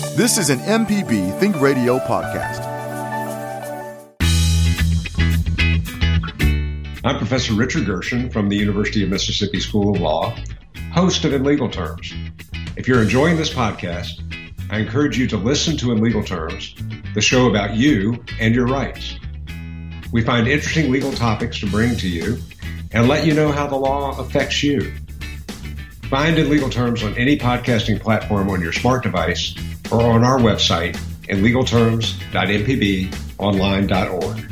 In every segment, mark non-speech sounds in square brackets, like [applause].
This is an MPB Think Radio podcast. I'm Professor Richard Gershon from the University of Mississippi School of Law, host of In Legal Terms. If you're enjoying this podcast, I encourage you to listen to In Legal Terms, the show about you and your rights. We find interesting legal topics to bring to you and let you know how the law affects you. Find In Legal Terms on any podcasting platform on your smart device or on our website, inlegalterms.mpbonline.org.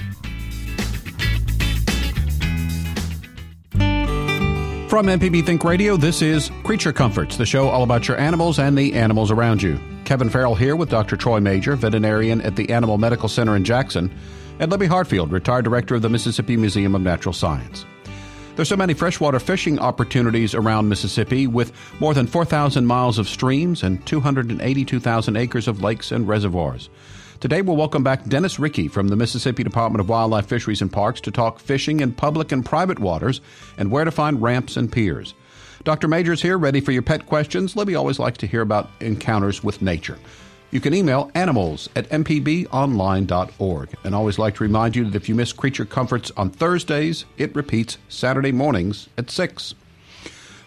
From MPB Think Radio, this is Creature Comforts, the show all about your animals and the animals around you. Kevin Farrell here with Dr. Troy Major, veterinarian at the Animal Medical Center in Jackson, and Libby Hartfield, retired director of the Mississippi Museum of Natural Science. There's so many freshwater fishing opportunities around Mississippi with more than 4,000 miles of streams and 282,000 acres of lakes and reservoirs. Today, we'll welcome back Dennis Riecke from the Mississippi Department of Wildlife, Fisheries, and Parks to talk fishing in public and private waters and where to find ramps and piers. Dr. Major's here, ready for your pet questions. Libby always likes to hear about encounters with nature. You can email animals at mpbonline.org. And always like to remind you that if you miss Creature Comforts on Thursdays, it repeats Saturday mornings at 6.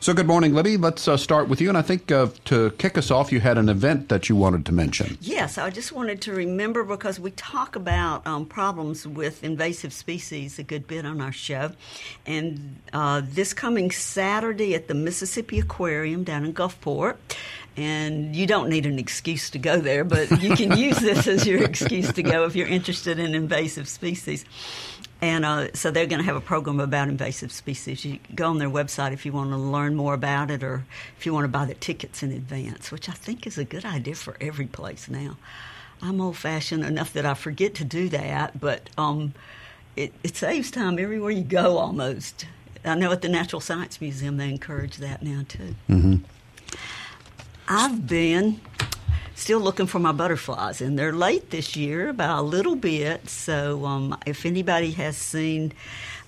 So, good morning, Libby. Let's uh, start with you. And I think uh, to kick us off, you had an event that you wanted to mention. Yes, I just wanted to remember because we talk about um, problems with invasive species a good bit on our show. And uh, this coming Saturday at the Mississippi Aquarium down in Gulfport, and you don't need an excuse to go there, but you can use this as your [laughs] excuse to go if you're interested in invasive species. And uh, so they're going to have a program about invasive species. You go on their website if you want to learn more about it or if you want to buy the tickets in advance, which I think is a good idea for every place now. I'm old fashioned enough that I forget to do that, but um, it, it saves time everywhere you go almost. I know at the Natural Science Museum they encourage that now too. Mm-hmm. I've been still looking for my butterflies, and they're late this year by a little bit. So, um, if anybody has seen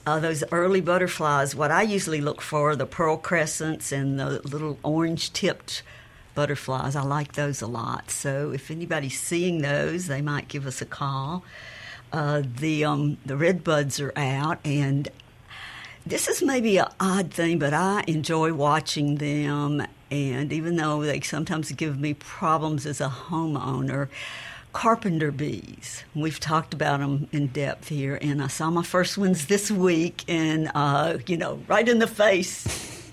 uh, those early butterflies, what I usually look for are the pearl crescents and the little orange tipped butterflies. I like those a lot. So, if anybody's seeing those, they might give us a call. Uh, the um, the red buds are out, and this is maybe an odd thing, but I enjoy watching them and even though they sometimes give me problems as a homeowner, carpenter bees. We've talked about them in depth here, and I saw my first ones this week, and uh, you know, right in the face,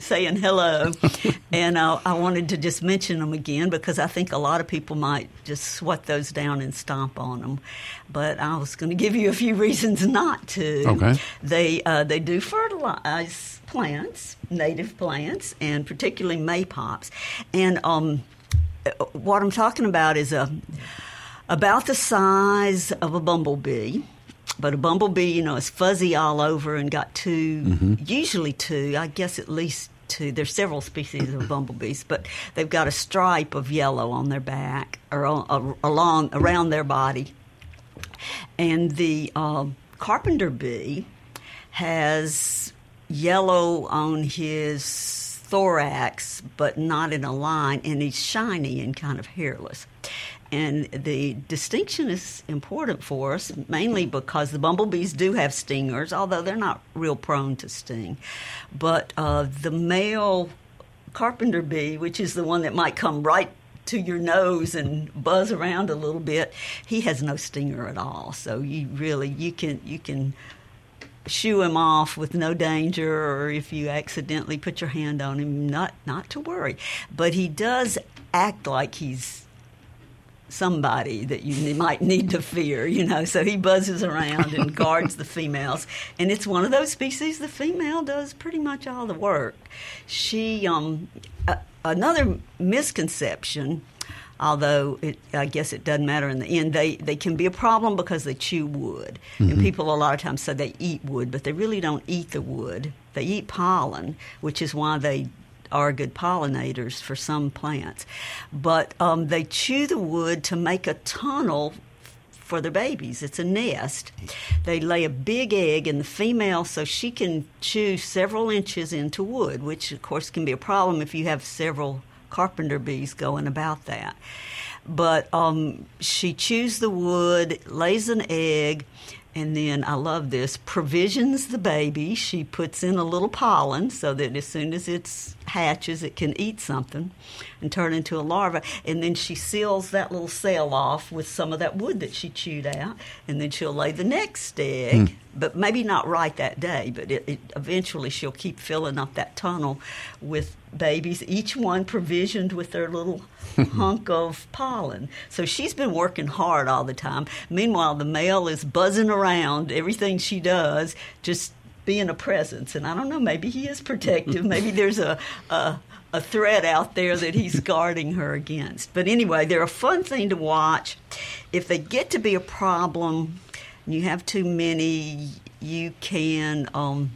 saying hello. [laughs] and uh, I wanted to just mention them again because I think a lot of people might just sweat those down and stomp on them. But I was going to give you a few reasons not to. Okay. They uh, they do fertilize plants, native plants, and particularly maypops. And um, what I'm talking about is a about the size of a bumblebee. But a bumblebee, you know, is fuzzy all over and got 2 Mm-hmm. usually two, I guess at least two. There's several species of bumblebees, but they've got a stripe of yellow on their back or on, uh, along around their body. And the uh, carpenter bee has yellow on his thorax, but not in a line, and he's shiny and kind of hairless. And the distinction is important for us, mainly because the bumblebees do have stingers, although they're not real prone to sting. But uh, the male carpenter bee, which is the one that might come right to your nose and buzz around a little bit, he has no stinger at all. So you really you can you can shoo him off with no danger or if you accidentally put your hand on him not not to worry. But he does act like he's somebody that you might need to fear you know? So he buzzes around and [laughs] guards the females. And it's one of those species the female does pretty much all the work. She um uh, another misconception although it, I guess it doesn't matter in the end. They they can be a problem because they chew wood, Mm-hmm. and people a lot of times say they eat wood, but they really don't eat the wood. They eat pollen, which is why they are good pollinators for some plants. But um, they chew the wood to make a tunnel for their babies. It's a nest. They lay a big egg in the female so she can chew several inches into wood, which of course can be a problem if you have several carpenter bees going about that. But um, she chews the wood, lays an egg, and then I love this provisions the baby. She puts in a little pollen so that as soon as it hatches, it can eat something and turn into a larva. And then she seals that little cell off with some of that wood that she chewed out. And then she'll lay the next egg, mm. but maybe not right that day, but it, it, eventually she'll keep filling up that tunnel with babies, each one provisioned with their little [laughs] hunk of pollen. So she's been working hard all the time. Meanwhile, the male is buzzing around everything she does, just being a presence. And I don't know, maybe he is protective. [laughs] maybe there's a, a a threat out there that he's [laughs] guarding her against. But anyway, they're a fun thing to watch. If they get to be a problem, and you have too many, you can um,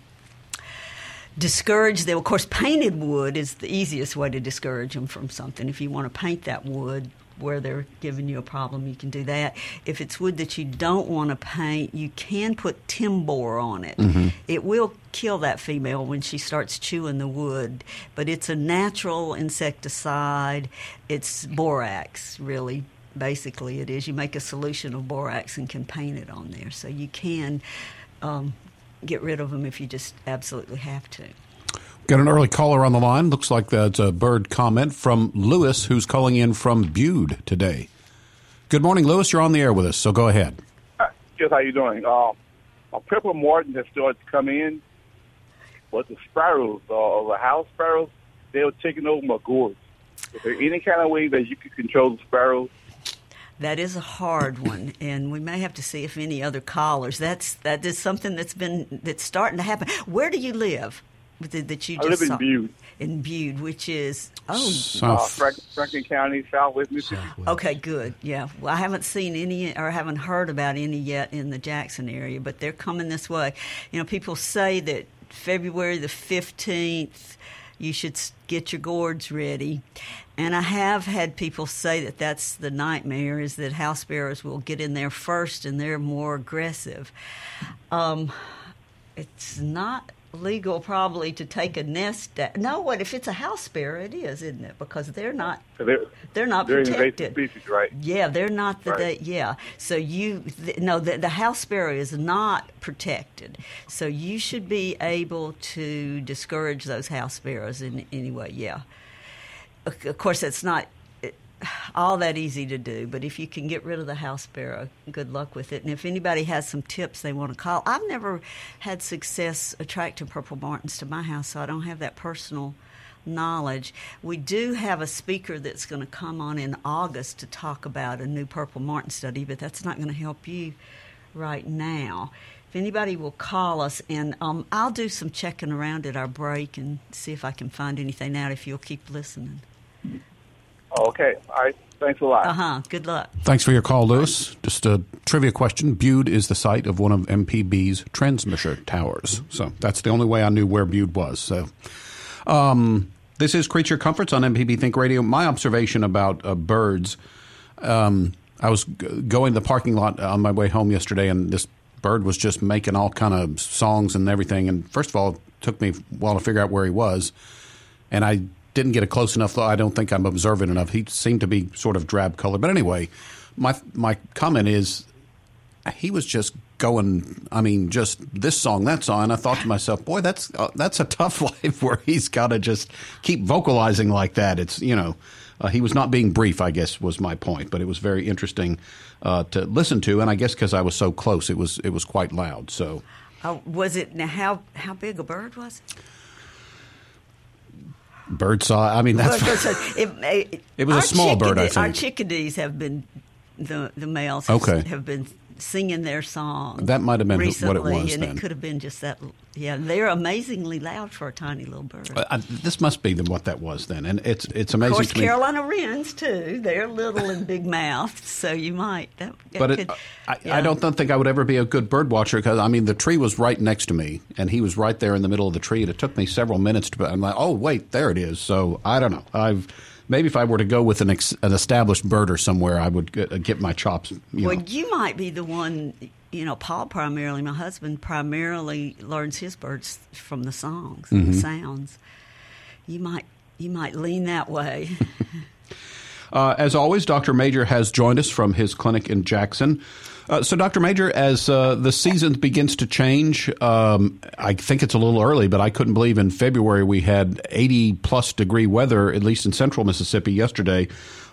discourage them. Of course, painted wood is the easiest way to discourage them from something. If you want to paint that wood where they're giving you a problem, you can do that. If it's wood that you don't want to paint, you can put Timbor on it. Mm-hmm. It will kill that female when she starts chewing the wood, but it's a natural insecticide. It's borax, really. Basically, it is. You make a solution of borax and can paint it on there. So you can um, get rid of them if you just absolutely have to. Got an early caller on the line. Looks like that's a bird comment from Lewis, who's calling in from Bude today. Good morning, Lewis. You're on the air with us, so go ahead. Hi, just how you doing? Uh, a purple martin has started to come in, but the sparrows, uh, the house sparrows, they were taking over my gourds. Is there any kind of way that you could control the sparrows that is a hard one, and we may have to see if any other callers. That's that is something that's been that's starting to happen. Where do you live? That you just I live in saw? Bude. In Bude, which is oh South. Uh, Frank, Franklin County, Southwest Mississippi. Okay, good. Yeah, well, I haven't seen any or haven't heard about any yet in the Jackson area, but they're coming this way. You know, people say that February the fifteenth you should get your gourds ready. And I have had people say that that's the nightmare is that house sparrows will get in there first and they're more aggressive. Um, it's not legal probably to take a nest down. No, what if it's a house sparrow? It is, isn't it? Because they're not they're, they're not they're protected. species, right? Yeah, they're not the right. they, yeah. So you th- no, the, the house sparrow is not protected. So you should be able to discourage those house sparrows in any way. Yeah. Of course, it's not all that easy to do. But if you can get rid of the house sparrow, good luck with it. And if anybody has some tips they want to call, I've never had success attracting purple martins to my house, so I don't have that personal knowledge. We do have a speaker that's going to come on in August to talk about a new purple martin study, but that's not going to help you right now. If anybody will call us, and um, I'll do some checking around at our break and see if I can find anything out if you'll keep listening. Okay. All right. Thanks a lot. Uh huh. Good luck. Thanks for your call, Lewis. Just a trivia question. Bude is the site of one of MPB's transmitter towers. So that's the only way I knew where Bude was. So, um, this is Creature Comforts on MPB Think Radio. My observation about uh, birds um, I was g- going to the parking lot on my way home yesterday, and this bird was just making all kind of songs and everything. And first of all, it took me a while to figure out where he was. And I didn't get a close enough. Though, I don't think I'm observant enough. He seemed to be sort of drab colored. But anyway, my my comment is he was just going. I mean, just this song, that song. And I thought to myself, boy, that's uh, that's a tough [laughs] life where he's got to just keep vocalizing like that. It's you know. Uh, he was not being brief, I guess, was my point, but it was very interesting uh, to listen to, and I guess because I was so close, it was it was quite loud. So, uh, was it now? How how big a bird was it? Bird saw. I mean, that's [laughs] it, it, it, was a small bird. I think our chickadees have been the the males. Okay. have been singing their song. That might have been recently, what it was, and then. it could have been just that. Yeah, they're amazingly loud for a tiny little bird. Uh, I, this must be the, what that was then, and it's it's amazing. Of course, to Carolina wrens too. They're little and big mouthed, [laughs] so you might. That, that but could, it, I, yeah. I, don't think I would ever be a good bird watcher because I mean the tree was right next to me, and he was right there in the middle of the tree, and it took me several minutes to. I'm like, oh wait, there it is. So I don't know. I've maybe if I were to go with an, ex, an established birder somewhere, I would get, get my chops. You well, know. you might be the one. You know, Paul primarily, my husband primarily learns his birds from the songs, mm-hmm. the sounds. You might you might lean that way. [laughs] uh, as always, Dr. Major has joined us from his clinic in Jackson. Uh, so, Dr. Major, as uh, the season begins to change, um, I think it's a little early, but I couldn't believe in February we had 80 plus degree weather, at least in central Mississippi yesterday.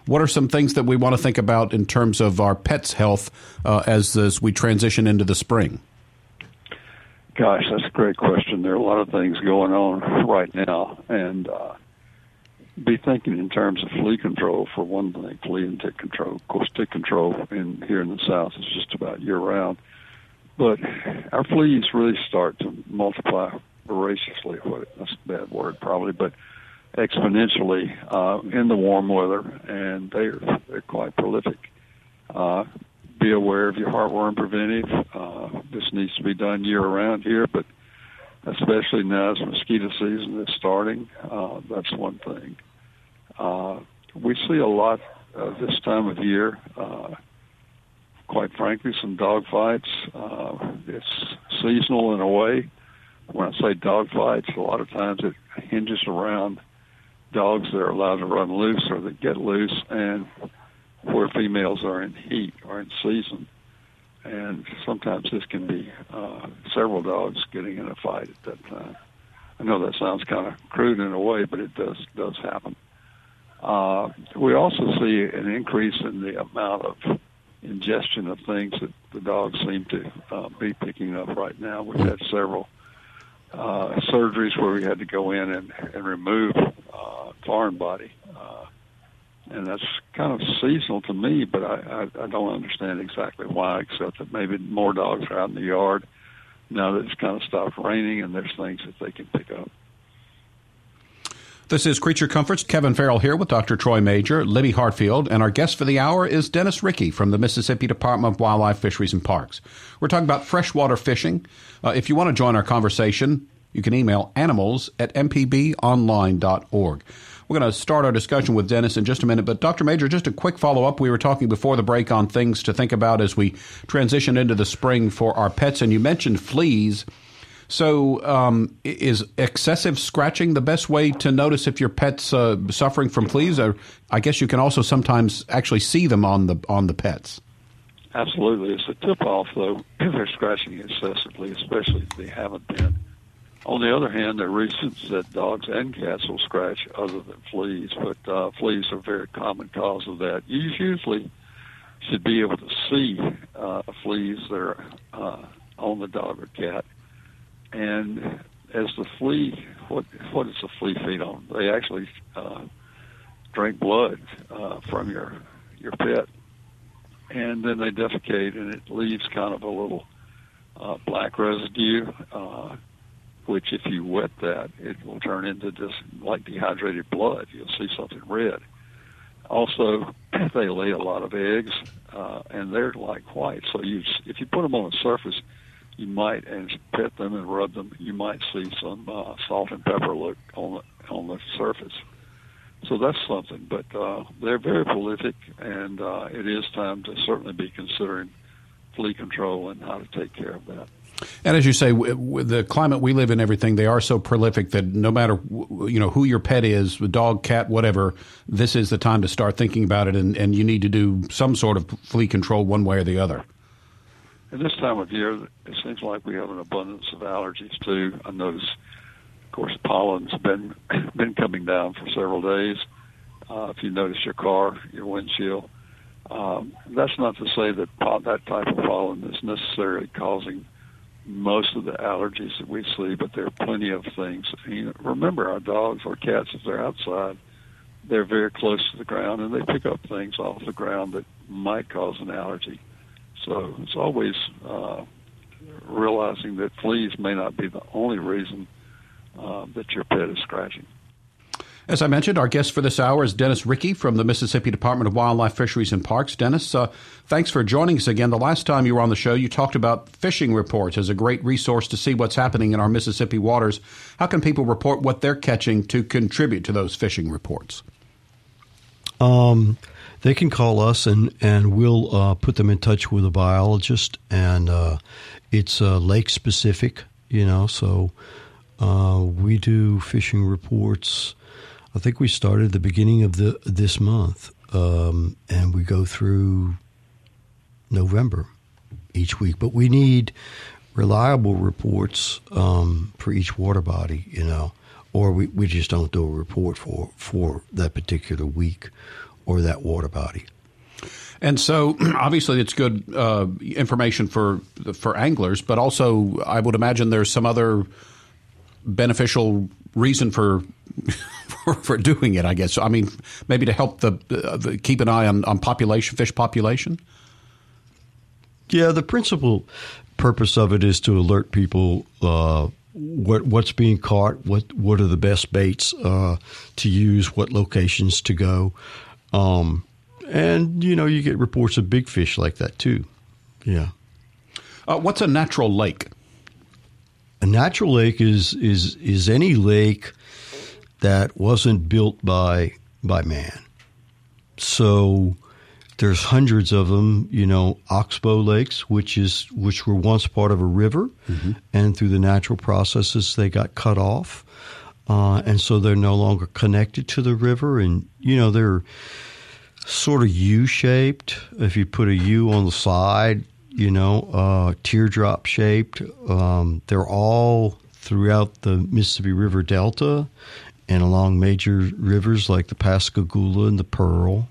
What are some things that we want to think about in terms of our pets' health uh, as, as we transition into the spring? Gosh, that's a great question. There are a lot of things going on right now, and uh, be thinking in terms of flea control for one thing, flea and tick control. Of course, tick control in here in the south is just about year round, but our fleas really start to multiply voraciously. What that's a bad word probably, but exponentially uh, in the warm weather, and they're they're quite prolific. Uh, be aware of your heartworm preventive. Uh, this needs to be done year round here, but especially now as mosquito season is starting. Uh, that's one thing. Uh, we see a lot uh, this time of year. Uh, quite frankly, some dog fights. Uh, it's seasonal in a way. When I say dog fights, a lot of times it hinges around dogs that are allowed to run loose or that get loose, and where females are in heat or in season and sometimes this can be uh, several dogs getting in a fight at that time. I know that sounds kind of crude in a way, but it does does happen. Uh, we also see an increase in the amount of ingestion of things that the dogs seem to uh, be picking up right now. We've had several uh, surgeries where we had to go in and, and remove uh, foreign body. Uh, and that's kind of seasonal to me, but I, I, I don't understand exactly why, except that maybe more dogs are out in the yard now that it's kind of stopped raining and there's things that they can pick up. This is Creature Comforts. Kevin Farrell here with Dr. Troy Major, Libby Hartfield, and our guest for the hour is Dennis Riecke from the Mississippi Department of Wildlife, Fisheries, and Parks. We're talking about freshwater fishing. Uh, if you want to join our conversation, you can email animals at mpbonline.org. We're going to start our discussion with Dennis in just a minute, but Dr. Major, just a quick follow up. We were talking before the break on things to think about as we transition into the spring for our pets, and you mentioned fleas. So, um, is excessive scratching the best way to notice if your pet's uh, suffering from fleas? Or I guess you can also sometimes actually see them on the on the pets. Absolutely, it's a tip off though [clears throat] if they're scratching excessively, especially if they haven't been. On the other hand, there are reasons that dogs and cats will scratch other than fleas, but uh, fleas are a very common cause of that. You usually should be able to see uh, fleas that are uh, on the dog or cat. And as the flea, what what does the flea feed on? They actually uh, drink blood uh, from your your pet, and then they defecate, and it leaves kind of a little uh, black residue. Uh, which if you wet that, it will turn into just like dehydrated blood. You'll see something red. Also, [clears throat] they lay a lot of eggs, uh, and they're like white. So you, if you put them on the surface, you might and pet them and rub them. You might see some uh, salt and pepper look on the on the surface. So that's something. But uh, they're very prolific, and uh, it is time to certainly be considering flea control and how to take care of that. And as you say, with the climate we live in, everything they are so prolific that no matter you know who your pet is, dog, cat, whatever, this is the time to start thinking about it, and, and you need to do some sort of flea control one way or the other. At this time of year, it seems like we have an abundance of allergies too. I notice, of course, pollen's been [laughs] been coming down for several days. Uh, if you notice your car, your windshield, um, that's not to say that that type of pollen is necessarily causing most of the allergies that we see, but there are plenty of things. You know, remember, our dogs or cats, if they're outside, they're very close to the ground and they pick up things off the ground that might cause an allergy. So it's always uh, realizing that fleas may not be the only reason uh, that your pet is scratching. As I mentioned, our guest for this hour is Dennis Riecke from the Mississippi Department of Wildlife, Fisheries, and Parks. Dennis, uh, thanks for joining us again. The last time you were on the show, you talked about fishing reports as a great resource to see what's happening in our Mississippi waters. How can people report what they're catching to contribute to those fishing reports? Um, they can call us and and we'll uh, put them in touch with a biologist. And uh, it's uh, lake specific, you know. So uh, we do fishing reports I think we started at the beginning of the this month, um, and we go through November each week. But we need reliable reports um, for each water body, you know, or we, we just don't do a report for for that particular week or that water body. And so, [clears throat] obviously, it's good uh, information for for anglers, but also, I would imagine there's some other beneficial reason for [laughs] for, for doing it. I guess. I mean, maybe to help the, uh, the keep an eye on, on population, fish population. Yeah, the principal purpose of it is to alert people uh, what what's being caught, what what are the best baits uh, to use, what locations to go. Um, and you know you get reports of big fish like that too. Yeah. Uh, what's a natural lake? A natural lake is is is any lake that wasn't built by by man. So there's hundreds of them. You know, oxbow lakes, which is which were once part of a river, mm-hmm. and through the natural processes they got cut off, uh, and so they're no longer connected to the river. And you know they're sort of U shaped. If you put a U on the side, you know, uh, teardrop shaped. Um, they're all throughout the Mississippi River Delta and along major rivers like the Pascagoula and the Pearl.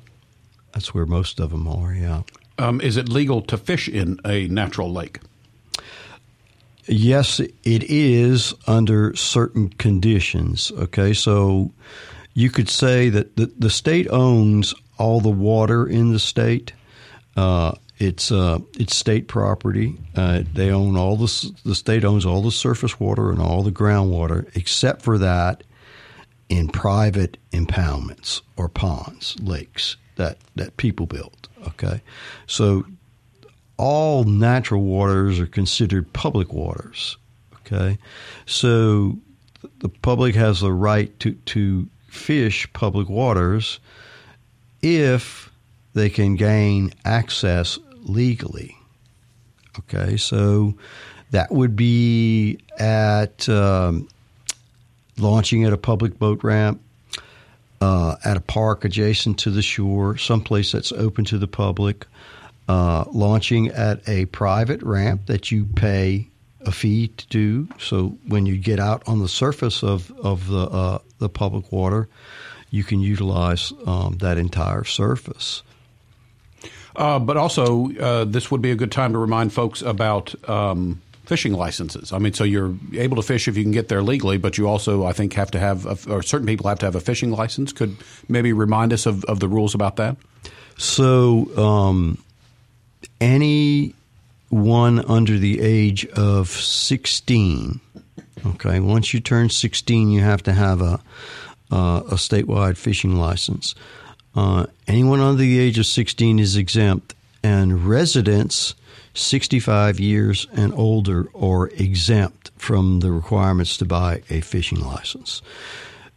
That's where most of them are, yeah. Um, is it legal to fish in a natural lake? Yes, it is under certain conditions. Okay, so you could say that the, the state owns all the water in the state. Uh, it's uh, it's state property. Uh, they own all the the state owns all the surface water and all the groundwater, except for that in private impoundments or ponds, lakes that that people built. Okay, so all natural waters are considered public waters. Okay, so the public has the right to to fish public waters if they can gain access legally. Okay, so that would be at um, launching at a public boat ramp, uh, at a park adjacent to the shore, someplace that's open to the public, uh, launching at a private ramp that you pay a fee to do. So when you get out on the surface of of the uh, the public water, you can utilize um, that entire surface. Uh, but also, uh, this would be a good time to remind folks about um, fishing licenses. I mean, so you're able to fish if you can get there legally, but you also, I think, have to have, a, or certain people have to have a fishing license. Could maybe remind us of, of the rules about that? So, um, anyone under the age of 16, okay, once you turn 16, you have to have a, uh, a statewide fishing license. Uh, anyone under the age of 16 is exempt, and residents 65 years and older are exempt from the requirements to buy a fishing license.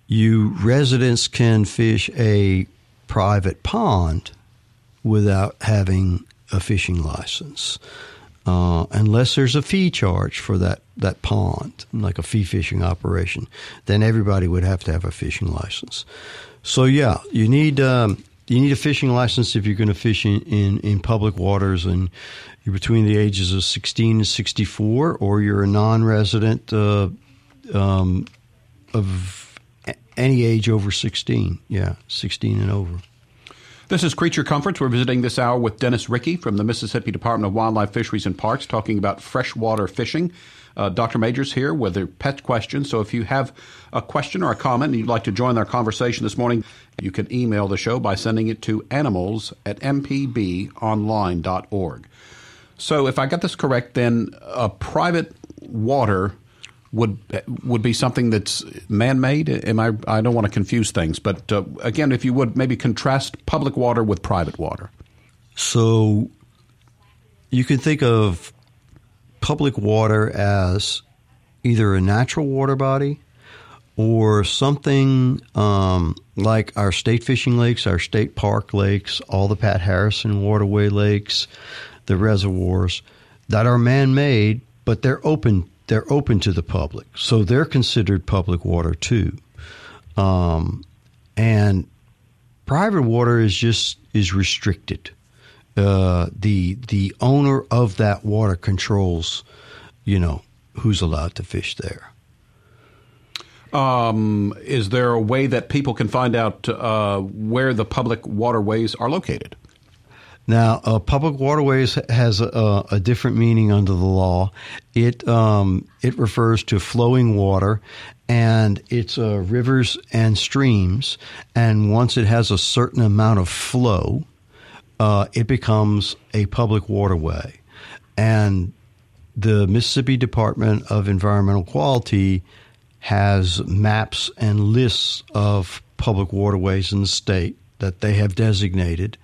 You residents can fish a private pond without having a fishing license. Uh, unless there's a fee charge for that, that pond, like a fee fishing operation, then everybody would have to have a fishing license. So yeah, you need um, you need a fishing license if you're going to fish in, in, in, public waters, and you're between the ages of 16 and 64, or you're a non-resident uh, um, of any age over 16. Yeah, 16 and over. This is Creature Comforts. We're visiting this hour with Dennis Riecke from the Mississippi Department of Wildlife, Fisheries, and Parks, talking about freshwater fishing. Uh, Dr. Majors here with a pet question. So if you have a question or a comment and you'd like to join our conversation this morning, you can email the show by sending it to animals at mpbonline.org. So if I got this correct, then a private water would would be something that's man-made. Am I? I don't want to confuse things, but uh, again, if you would maybe contrast public water with private water. So you can think of public water as either a natural water body or something um, like our state fishing lakes, our state park lakes, all the Pat Harrison waterway lakes, the reservoirs that are man made, but they're open. They're open to the public, so they're considered public water too. Um, and private water is just is restricted. Uh, the the owner of that water controls, you know, who's allowed to fish there. Um, is there a way that people can find out uh, where the public waterways are located? Now, uh, public waterways has a, a, different meaning under the law. It um, it refers to flowing water, and it's uh, rivers and streams. And once it has a certain amount of flow, uh, it becomes a public waterway. And the Mississippi Department of Environmental Quality has maps and lists of public waterways in the state that they have designated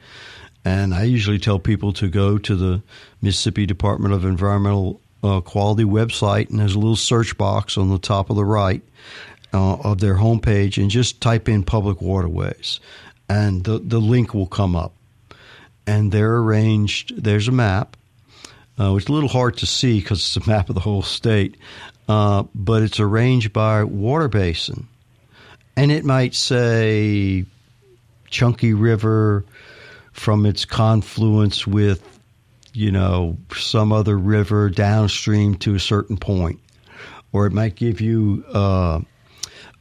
and I usually tell people to go to the Mississippi Department of Environmental uh, Quality website, and there's a little search box on the top of the right uh, of their homepage, and just type in public waterways, and the, the link will come up. And they're arranged, there's a map, uh, it's a little hard to see because it's a map of the whole state, uh, but it's arranged by water basin. And it might say Chunky River, from its confluence with, you know, some other river downstream to a certain point. Or it might give you uh,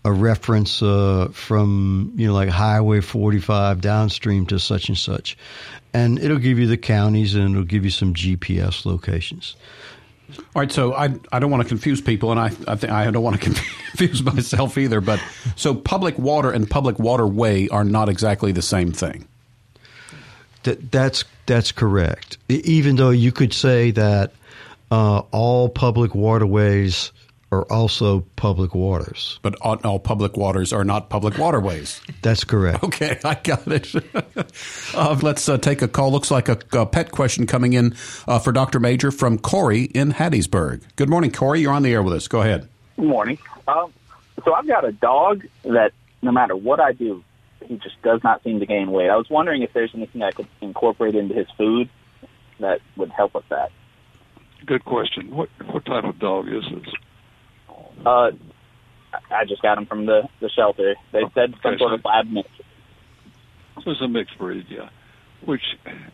a reference uh, from, you know, like Highway 45 downstream to such and such. And it'll give you the counties and it'll give you some GPS locations. All right, so I, I don't want to confuse people, and I I, think I don't want to [laughs] confuse myself either. But so public water and public waterway are not exactly the same thing. That, that's that's correct. Even though you could say that uh, all public waterways are also public waters. But all, all, public waters are not public waterways. That's correct. Okay, I got it. [laughs] uh, let's uh, take a call. Looks like a, a pet question coming in uh, for Dr. Major from Corey in Hattiesburg. Good morning, Corey. You're on the air with us. Go ahead. Good morning. Um, so I've got a dog that no matter what I do, he just does not seem to gain weight. I was wondering if there's anything I could incorporate into his food that would help with that. Good question. What what type of dog is this? Uh, I just got him from the the shelter. They okay, said some sort so of lab mix. So it's a mixed breed, yeah. Which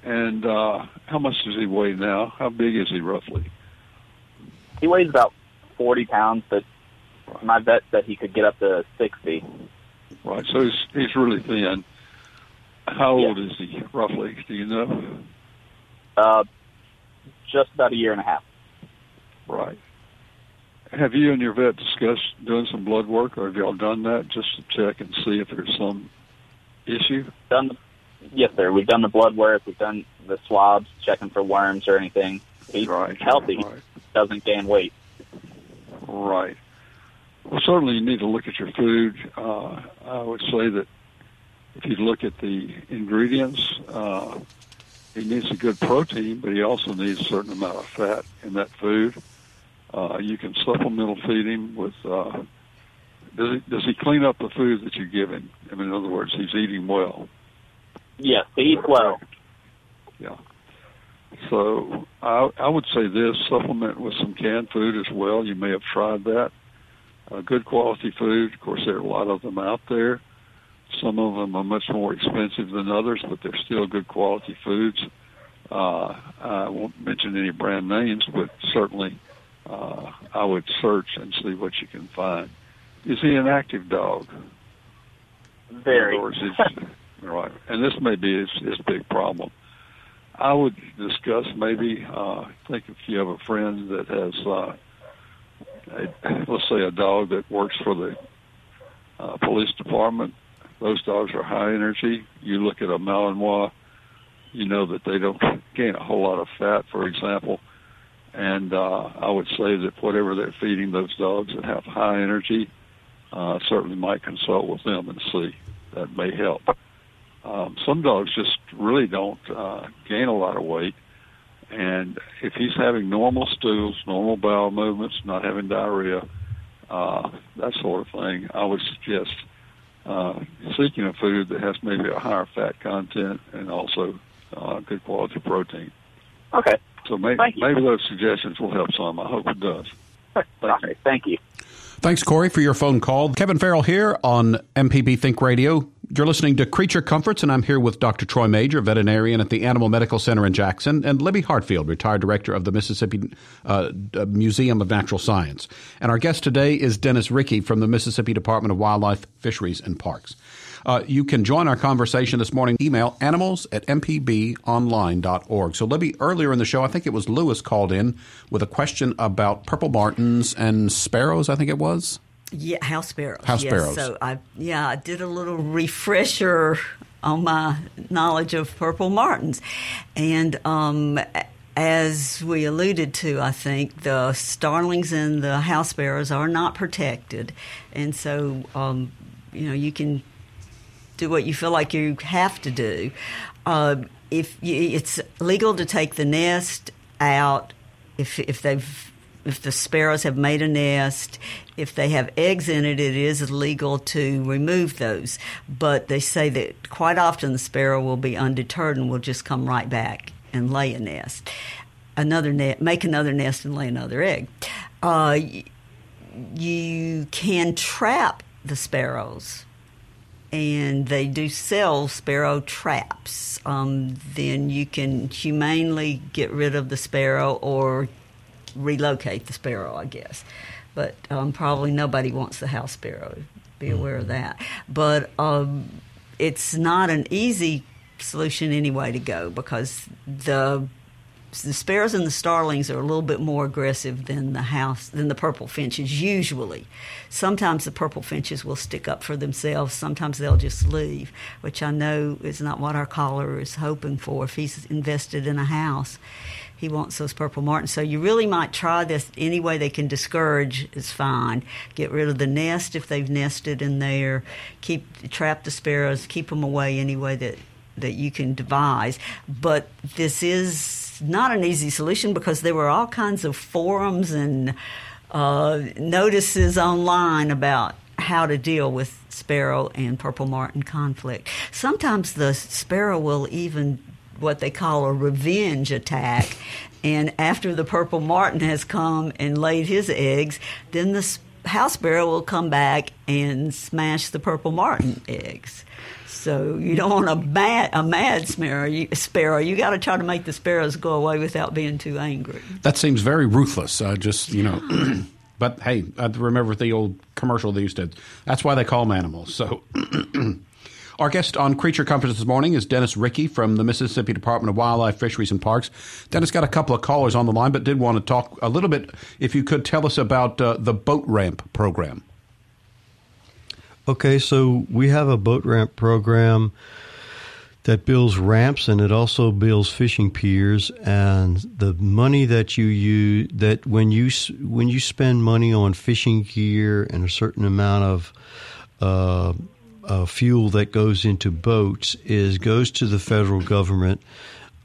and uh, how much does he weigh now? How big is he roughly? He weighs about forty pounds, but my vet said he could get up to sixty. Right. So he's he's really thin. How Yeah. old is he roughly? Do you know? Uh, just about a year and a half. Right. Have you and your vet discussed doing some blood work, or have y'all done that just to check and see if there's some issue? Done. The, yes, sir. We've done the blood work. We've done the swabs, checking for worms or anything. He's Right. healthy. Right. Doesn't gain weight. Right. Well, certainly you need to look at your food. Uh, I would say that if you look at the ingredients, uh, he needs a good protein, but he also needs a certain amount of fat in that food. Uh, you can supplemental feed him with. Uh, does he does he clean up the food that you give him? I mean, in other words, he's eating well. Yes, he eats well. Yeah. So I, I would say this: supplement with some canned food as well. You may have tried that. Uh, good quality food. Of course, there are a lot of them out there. Some of them are much more expensive than others, but they're still good quality foods. Uh, I won't mention any brand names, but certainly uh, I would search and see what you can find. Is he an active dog? Very. In other words, right. And this may be his, his big problem. I would discuss maybe, uh, think if you have a friend that has, uh, a, let's say a dog that works for the uh, police department, those dogs are high energy. You look at a Malinois, you know that they don't gain a whole lot of fat, for example. And uh, I would say that whatever they're feeding those dogs that have high energy, uh, certainly might consult with them and see. That may help. Um, some dogs just really don't uh, gain a lot of weight. And if he's having normal stools, normal bowel movements, not having diarrhea, uh, that sort of thing, I would suggest uh, seeking a food that has maybe a higher fat content and also uh, good quality protein. Okay. So maybe, maybe those suggestions will help some. I hope it does. [laughs] All right. Thank you. Thanks, Corey, for your phone call. Kevin Farrell here on MPB Think Radio. You're listening to Creature Comforts, and I'm here with Dr. Troy Major, veterinarian at the Animal Medical Center in Jackson, and Libby Hartfield, retired director of the Mississippi uh, Museum of Natural Science. And our guest today is Dennis Riecke from the Mississippi Department of Wildlife, Fisheries, and Parks. Uh, you can join our conversation this morning. Email animals at mpbonline.org. So, Libby, earlier in the show, I think it was Lewis called in with a question about purple martins and sparrows, I think it was. Yeah, house sparrows. House yes. sparrows. So I yeah, I did a little refresher on my knowledge of purple martins, and um, as we alluded to, I think the starlings and the house sparrows are not protected, and so um, you know you can do what you feel like you have to do. Uh, if you, it's legal to take the nest out, if if they've if the sparrows have made a nest, if they have eggs in it, it is legal to remove those. But they say that quite often the sparrow will be undeterred and will just come right back and lay a nest, another net, make another nest and lay another egg. Uh, you can trap the sparrows and they do sell sparrow traps. Um, then you can humanely get rid of the sparrow or relocate the sparrow, I guess. But um, probably nobody wants the house sparrow. Be aware of that. But um, it's not an easy solution anyway to go because the the sparrows and the starlings are a little bit more aggressive than the house than the purple finches usually. Sometimes the purple finches will stick up for themselves. Sometimes they'll just leave, which I know is not what our caller is hoping for. If he's invested in a house, he wants those purple martins. So you really might try this any way they can discourage is fine. Get rid of the nest if they've nested in there. Keep trap the sparrows. Keep them away any way that that you can devise. But this is not an easy solution because there were all kinds of forums and uh, notices online about how to deal with sparrow and purple martin conflict. Sometimes the sparrow will even what they call a revenge attack. And after the purple martin has come and laid his eggs, then the house sparrow will come back and smash the purple martin eggs. So you don't want a mad a mad sparrow. You, sparrow. You got to try to make the sparrows go away without being too angry. That seems very ruthless. Uh, just you know. [clears throat] but hey, I remember the old commercial they used to. That's why they call them animals. So. [clears throat] Our guest on Creature Comforts this morning is Dennis Riecke from the Mississippi Department of Wildlife, Fisheries, and Parks. Dennis got a couple of callers on the line, but did want to talk a little bit. If you could tell us about uh, the boat ramp program. Okay, so we have a boat ramp program that builds ramps and it also builds fishing piers and the money that you use that when you when you spend money on fishing gear and a certain amount of uh, uh, fuel that goes into boats is goes to the federal government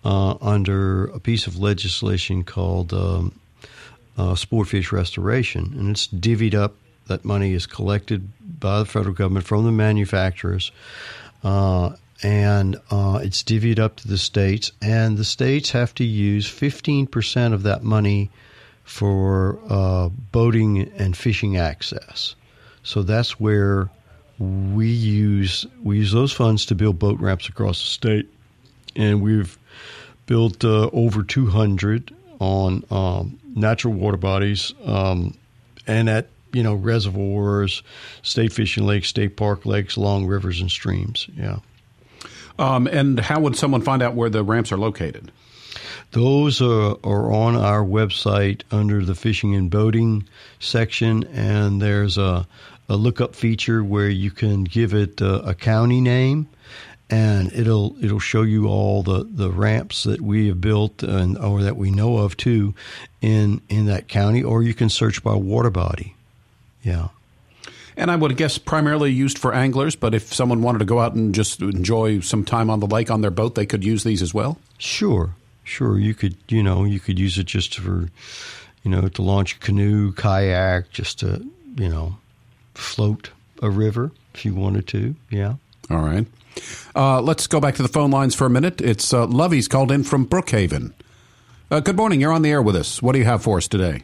uh, under a piece of legislation called um, uh, sport fish restoration. And it's divvied up. That money is collected by the federal government from the manufacturers, uh, and uh, it's divvied up to the states. And the states have to use 15% of that money for uh, boating and fishing access. So that's where we use we use those funds to build boat ramps across the state, and we've built uh, over 200 on um, natural water bodies um, and at you know, reservoirs, state fishing lakes, state park lakes, along rivers and streams. Yeah. Um, and how would someone find out where the ramps are located? Those are, are on our website under the fishing and boating section, and there's a, a lookup feature where you can give it a, a county name, and it'll it'll show you all the, the ramps that we have built and or that we know of too in in that county, or you can search by water body. Yeah. And I would guess primarily used for anglers, but if someone wanted to go out and just enjoy some time on the lake on their boat, they could use these as well? Sure. Sure. You could, you know, you could use it just for, you know, to launch a canoe, kayak, just to, you know, float a river if you wanted to. Yeah. All right. Uh, let's go back to the phone lines for a minute. It's uh, Lovey's called in from Brookhaven. Uh, good morning. You're on the air with us. What do you have for us today?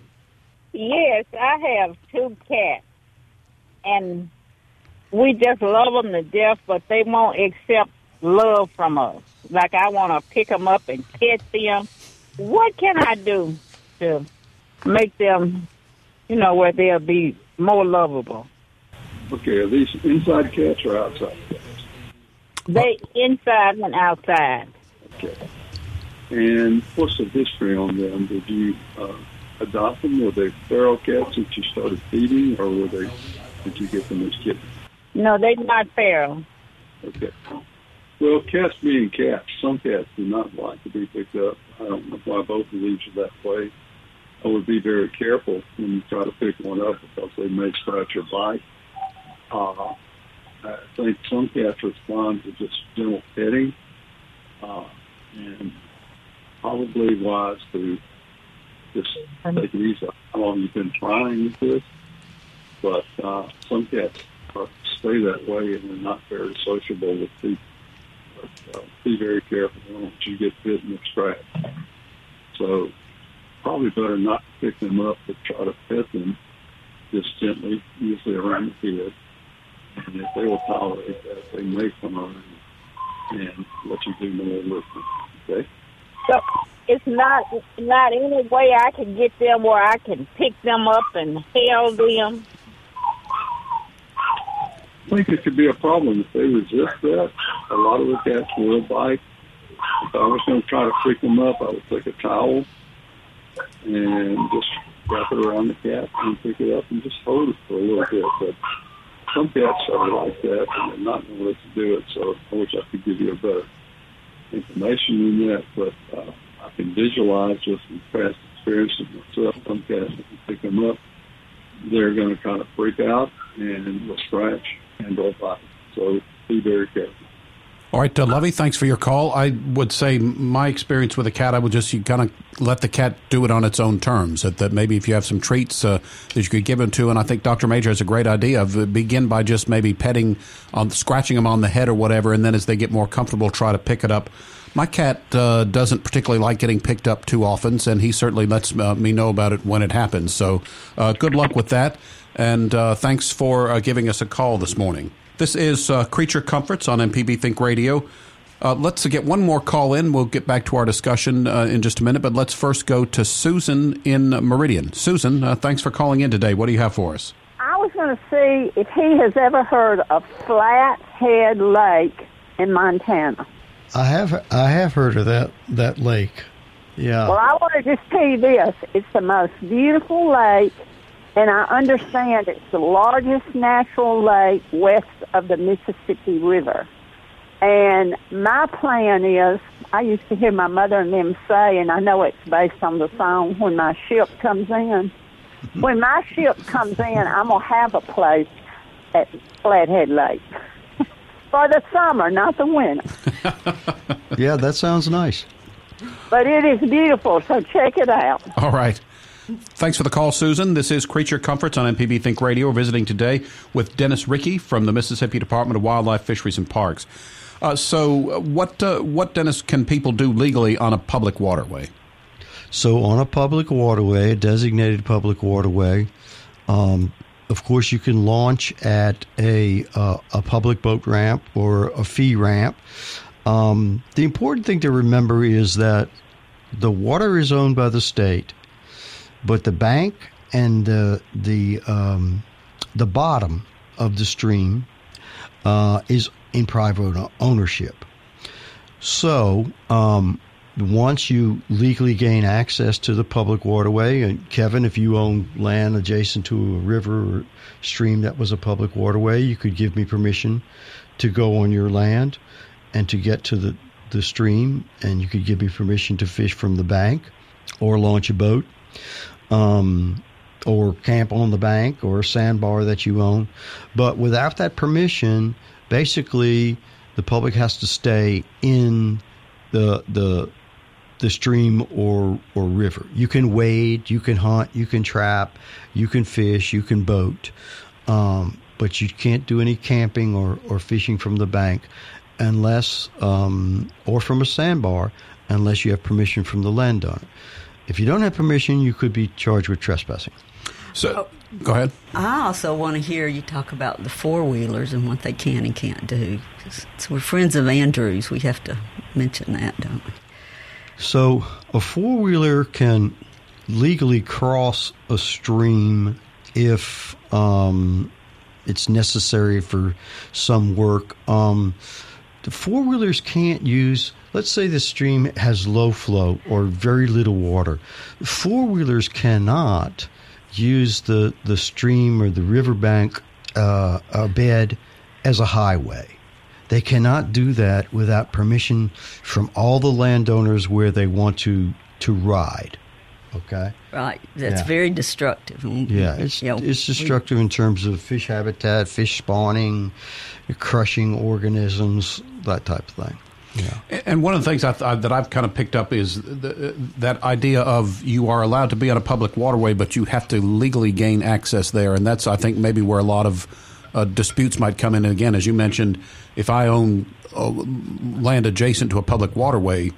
Yes, I have two cats, and we just love them to death, but they won't accept love from us. Like I want to pick them up and pet them. What can I do to make them, you know, where they'll be more lovable? Okay, are these inside cats or outside cats? They inside and outside. Okay. And what's the history on them? Did you uh, adopt them? Were they feral cats that you started feeding, or were they? Did you get them as kittens? No, they're not feral. Okay. Well, cats being cats, some cats do not like to be picked up. I don't know why both of these are that way. I would be very careful when you try to pick one up because they may scratch or bite. Uh, I think some cats respond to just gentle petting, uh, and probably wise to just take it easy. How long you've been trying this? But uh, some cats are, stay that way and they're not very sociable with people. But, uh, be very careful. Don't want you get bitten or scratched. So probably better not pick them up, but try to pet them just gently, usually around the head. And if they will tolerate that, they may come around and let you do more with them. Okay? So it's not not any way I can get them where I can pick them up and held them. I think it could be a problem if they resist that. A lot of the cats will bite. If I was going to try to pick them up, I would take a towel and just wrap it around the cat and pick it up and just hold it for a little bit. But some cats are like that and they're not going to do it. So I wish I could give you a better information in that. But uh, I can visualize just from past experiences myself. Some cats, if you pick them up, they're going to kind of freak out and will scratch and or bite. So be very careful. All right, uh, Lovey, thanks for your call. I would say my experience with a cat, I would just you kind of let the cat do it on its own terms. That, that maybe if you have some treats uh, that you could give them to, and I think Dr. Major has a great idea of uh, begin by just maybe petting on, scratching them on the head or whatever, and then as they get more comfortable, try to pick it up. My cat uh, doesn't particularly like getting picked up too often, and he certainly lets uh, me know about it when it happens. So, uh, good luck with that, and uh, thanks for uh, giving us a call this morning. This is uh, Creature Comforts on MPB Think Radio. let's get one more call in. We'll get back to our discussion in just a minute, but let's first go to Susan in Meridian. Susan, thanks for calling in today. What do you have for us? I was going to see if he has ever heard of Flathead Lake in Montana. I have I have heard of that that lake. Yeah. Well, I want to just tell you this: it's the most beautiful lake, and I understand it's the largest natural lake west of the Mississippi River. And my plan is, I used to hear my mother and them say, and I know it's based on the song "When My Ship Comes In." [laughs] when my ship comes in, I'm gonna have a place at Flathead Lake [laughs] for the summer, not the winter. [laughs] yeah, that sounds nice. But it is beautiful, so check it out. All right. Thanks for the call, Susan. This is Creature Comforts on MPB Think Radio. We're visiting today with Dennis Riecke from the Mississippi Department of Wildlife, Fisheries, and Parks. Uh, so, what uh, what Dennis can people do legally on a public waterway? So, on a public waterway, a designated public waterway, um, of course, you can launch at a uh, a public boat ramp or a fee ramp. Um, the important thing to remember is that the water is owned by the state, but the bank and the the um, the bottom of the stream uh, is in private ownership. So um, once you legally gain access to the public waterway, and Kevin, if you own land adjacent to a river or stream that was a public waterway, you could give me permission to go on your land and to get to the, the stream, and you could give me permission to fish from the bank or launch a boat. Um, or camp on the bank or a sandbar that you own. But without that permission, basically the public has to stay in the the the stream or or river. You can wade, you can hunt, you can trap, you can fish, you can boat, um, but you can't do any camping or, or fishing from the bank unless um, or from a sandbar unless you have permission from the landowner. If you don't have permission, you could be charged with trespassing. So, go ahead. I also want to hear you talk about the four wheelers and what they can and can't do. So we're friends of Andrews. We have to mention that, don't we? So a four wheeler can legally cross a stream if um, it's necessary for some work. Um, the four wheelers can't use. Let's say the stream has low flow or very little water. Four wheelers cannot use the, the stream or the riverbank uh, uh, bed as a highway. They cannot do that without permission from all the landowners where they want to to ride. Okay. Right. That's Yeah. very destructive. Yeah, it's you know, it's destructive in terms of fish habitat, fish spawning, crushing organisms, that type of thing. Yeah. And one of the things I th- that I've kind of picked up is the, that idea of you are allowed to be on a public waterway, but you have to legally gain access there, and that's I think maybe where a lot of uh, disputes might come in. And again, as you mentioned, if I own uh, land adjacent to a public waterway,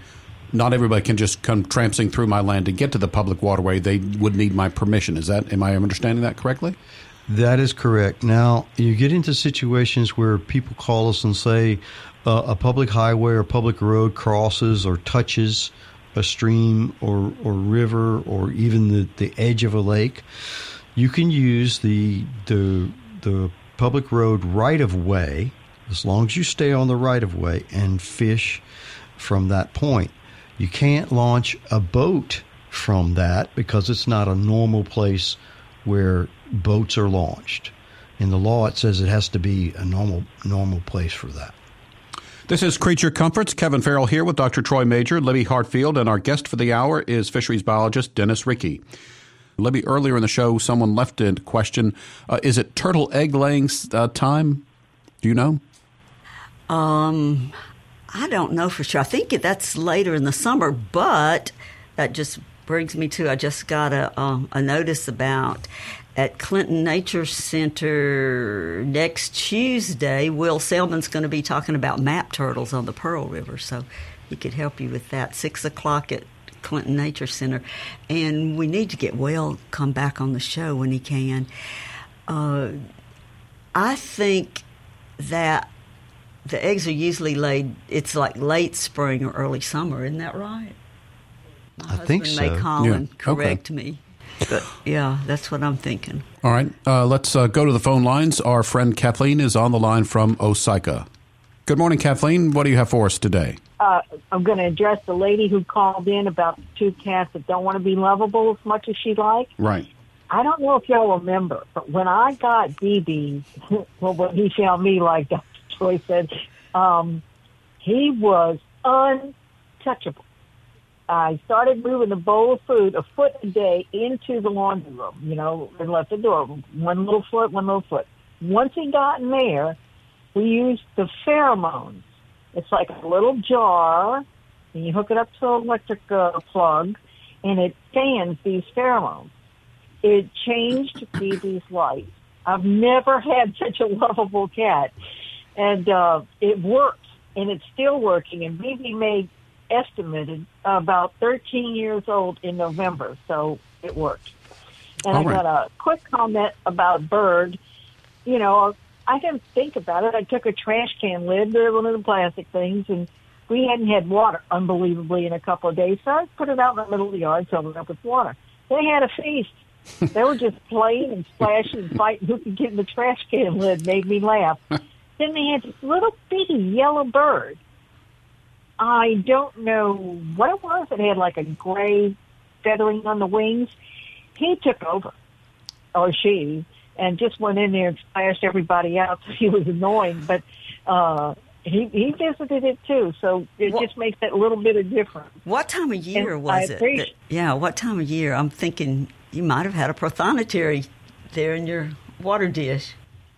not everybody can just come tramping through my land to get to the public waterway. They would need my permission. Is that am I understanding that correctly? That is correct. Now, you get into situations where people call us and say uh, a public highway or public road crosses or touches a stream or, or river or even the, the edge of a lake. You can use the, the, the public road right of way as long as you stay on the right of way and fish from that point. You can't launch a boat from that because it's not a normal place where boats are launched. In the law, it says it has to be a normal normal place for that. This is Creature Comforts. Kevin Farrell here with Dr. Troy Major, Libby Hartfield, and our guest for the hour is fisheries biologist Dennis Riecke. Libby, earlier in the show, someone left a question. Uh, is it turtle egg laying uh, time? Do you know? Um, I don't know for sure. I think that's later in the summer, but that just brings me to I just got a um, a notice about at Clinton Nature Center next Tuesday. Will Selman's going to be talking about map turtles on the Pearl River, so he could help you with that. Six o'clock at Clinton Nature Center, and we need to get Will come back on the show when he can. Uh, I think that the eggs are usually laid. It's like late spring or early summer, isn't that right? My I think husband may so. call Yeah, and correct me, but yeah, that's what I'm thinking. All right, uh, let's uh, go to the phone lines. Our friend Kathleen is on the line from Osyka. Good morning, Kathleen. What do you have for us today? uh, I'm going to address the lady who called in about the two cats that don't want to be lovable as much as she'd like. Right. I don't know if y'all remember, but when I got BB, [laughs] well, when he found me, like [laughs] Dr. Troy said, um, he was untouchable. I started moving the bowl of food a foot a day into the laundry room, you know, and left the door, one little foot, one little foot. Once he got in there, we used the pheromones. It's like a little jar, and you hook it up to an electric uh, plug, and it fans these pheromones. It changed BB's life. I've never [laughs] had such a lovable cat, and uh, it worked, and it's still working. And BB made estimated about 13 years old in November, so it worked. And All I right. got a quick comment about Bird. You know, I didn't think about it. I took a trash can lid, they're one of the plastic things, and we hadn't had water, unbelievably, in a couple of days. So I put it out in the middle of the yard, filled it up with water. They had a feast. they were just [laughs] playing and splashing and fighting who could get in the trash can lid. Made me laugh. then they had this little bitty yellow bird. I don't know what it was. It had like a gray feathering on the wings. He took over, or she, and just went in there and splashed everybody out. [laughs] So he was annoying, but uh, he he visited it too. So it What- just makes that little bit of difference. What time of year And was it? that- yeah, what time of year? I'm thinking you might have had a prothonotary there in your water dish.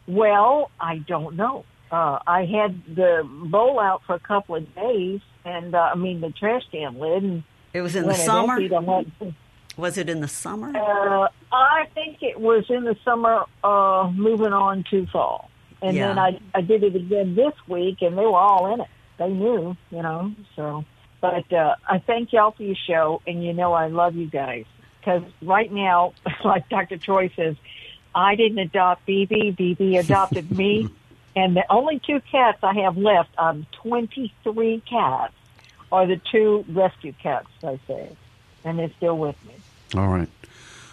Well, I don't know. Uh, I had the bowl out for a couple of days, and uh, I mean the trash can lid. And It was in the summer. emptied, Was it in the summer? Uh, I think it was in the summer, uh, moving on to fall. And Yeah. then I, I did it again this week, and they were all in it. They knew, you know, so. But uh, I thank y'all for your show, and you know I love you guys. because right now, [laughs] like Dr. Troy says, I didn't adopt BB. BB adopted me. [laughs] And the only two cats I have left out of 23 cats are the two rescue cats, I say. And they're still with me. All right.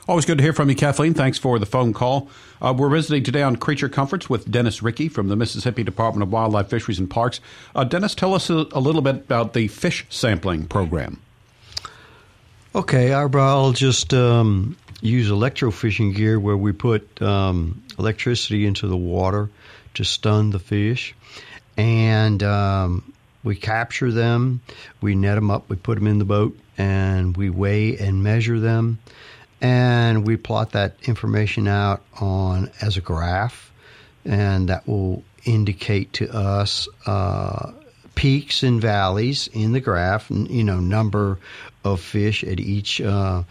Always good to hear from you, Kathleen. Thanks for the phone call. Uh, we're visiting today on Creature Comforts with Dennis Riecke from the Mississippi Department of Wildlife, Fisheries, and Parks. Uh, Dennis, tell us a, a, little bit about the fish sampling program. Okay, our biologists um, use electrofishing gear where we put um, electricity into the water to stun the fish. And um, we capture them, we net them up, we put them in the boat, and we weigh and measure them. And we plot that information out on as a graph, and that will indicate to us uh, peaks and valleys in the graph, you know, number of fish at each uh,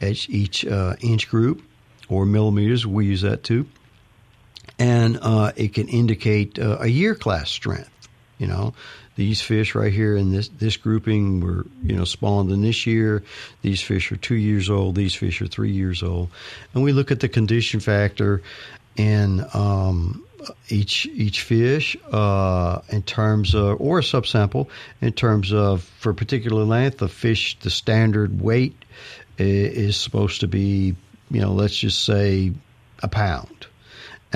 at each uh, inch group or millimeters. We use that too, and uh, it can indicate uh, a year class strength. You know, these fish right here in this this grouping were you know spawned in this year. These fish are two years old. These fish are three years old, and we look at the condition factor in um, each each fish uh, in terms of or a subsample in terms of for a particular length of fish. The standard weight is supposed to be you know let's just say a pound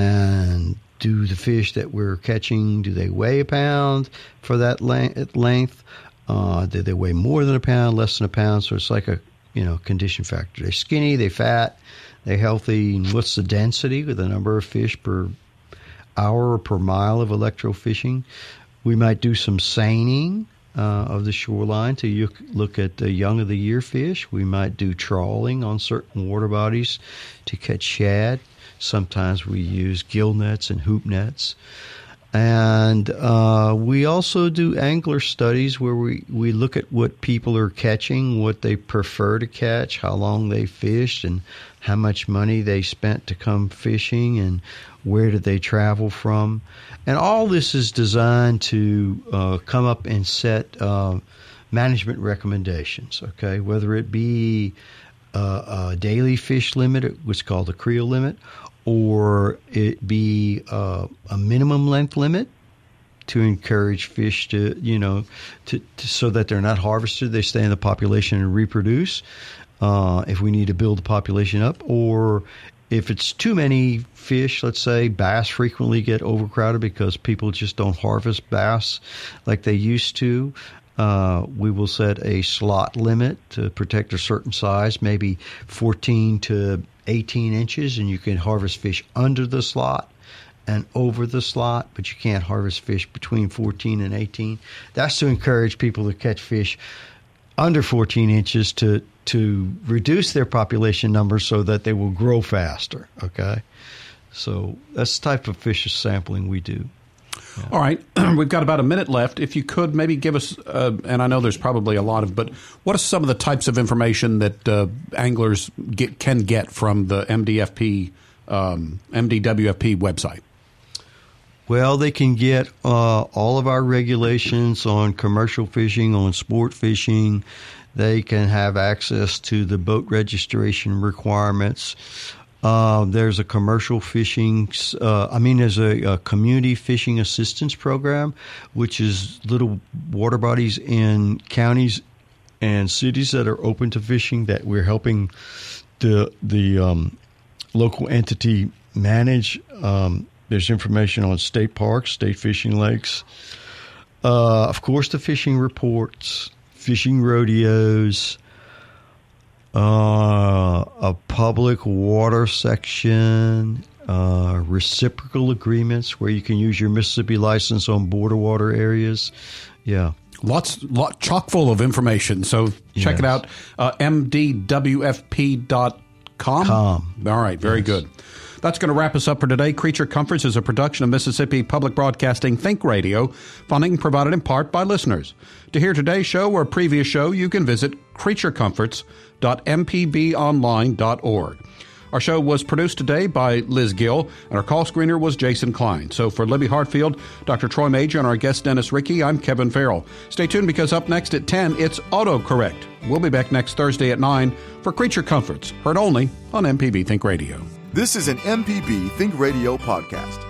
and do the fish that we're catching do they weigh a pound for that length? Uh, do they weigh more than a pound, less than a pound? So it's like a you know condition factor. They're skinny, they fat, they healthy. And what's the density with the number of fish per hour or per mile of electrofishing? We might do some seining uh, of the shoreline to look at the young of the year fish. We might do trawling on certain water bodies to catch shad. Sometimes we use gill nets and hoop nets. And uh, we also do angler studies where we, we look at what people are catching, what they prefer to catch, how long they fished, and how much money they spent to come fishing, and where did they travel from. And all this is designed to uh, come up and set uh, management recommendations, okay? Whether it be a daily fish limit, what's called a creel limit, or it be uh, a minimum length limit to encourage fish to, you know, to, to, so that they're not harvested, they stay in the population and reproduce. Uh, if we need to build the population up, or if it's too many fish, let's say bass frequently get overcrowded because people just don't harvest bass like they used to. Uh, we will set a slot limit to protect a certain size, maybe 14 to 18 inches, and you can harvest fish under the slot and over the slot, but you can't harvest fish between 14 and 18. That's to encourage people to catch fish under 14 inches to to reduce their population numbers so that they will grow faster. Okay, so that's the type of fish sampling we do. Yeah. All right, [clears throat] we've got about a minute left. If you could maybe give us, uh, and I know there's probably a lot of, but what are some of the types of information that uh, anglers get, can get from the MDFP, um, MDWFP website? Well, they can get uh, all of our regulations on commercial fishing, on sport fishing. They can have access to the boat registration requirements. Uh, there's a commercial fishing, uh, I mean, there's a, a, community fishing assistance program, which is little water bodies in counties and cities that are open to fishing that we're helping the the um, local entity manage. Um, there's information on state parks, state fishing lakes, uh, of course, the fishing reports, fishing rodeos uh, a public water section, uh, reciprocal agreements where you can use your Mississippi license on border water areas. Yeah. Lots, lot, chock full of information. So check yes. it out, uh, mdwfp.com. Com. All right, very yes. good. That's going to wrap us up for today. Creature Comforts is a production of Mississippi Public Broadcasting Think Radio, funding provided in part by listeners. To hear today's show or a previous show, you can visit creaturecomforts.mpbonline.org. Our show was produced today by Liz Gill, and our call screener was Jason Klein. So for Libby Hartfield, Dr. Troy Major, and our guest Dennis Riecke, I'm Kevin Farrell. Stay tuned because up next at 10, it's AutoCorrect. We'll be back next Thursday at 9 for Creature Comforts, heard only on MPB Think Radio. This is an MPB Think Radio podcast.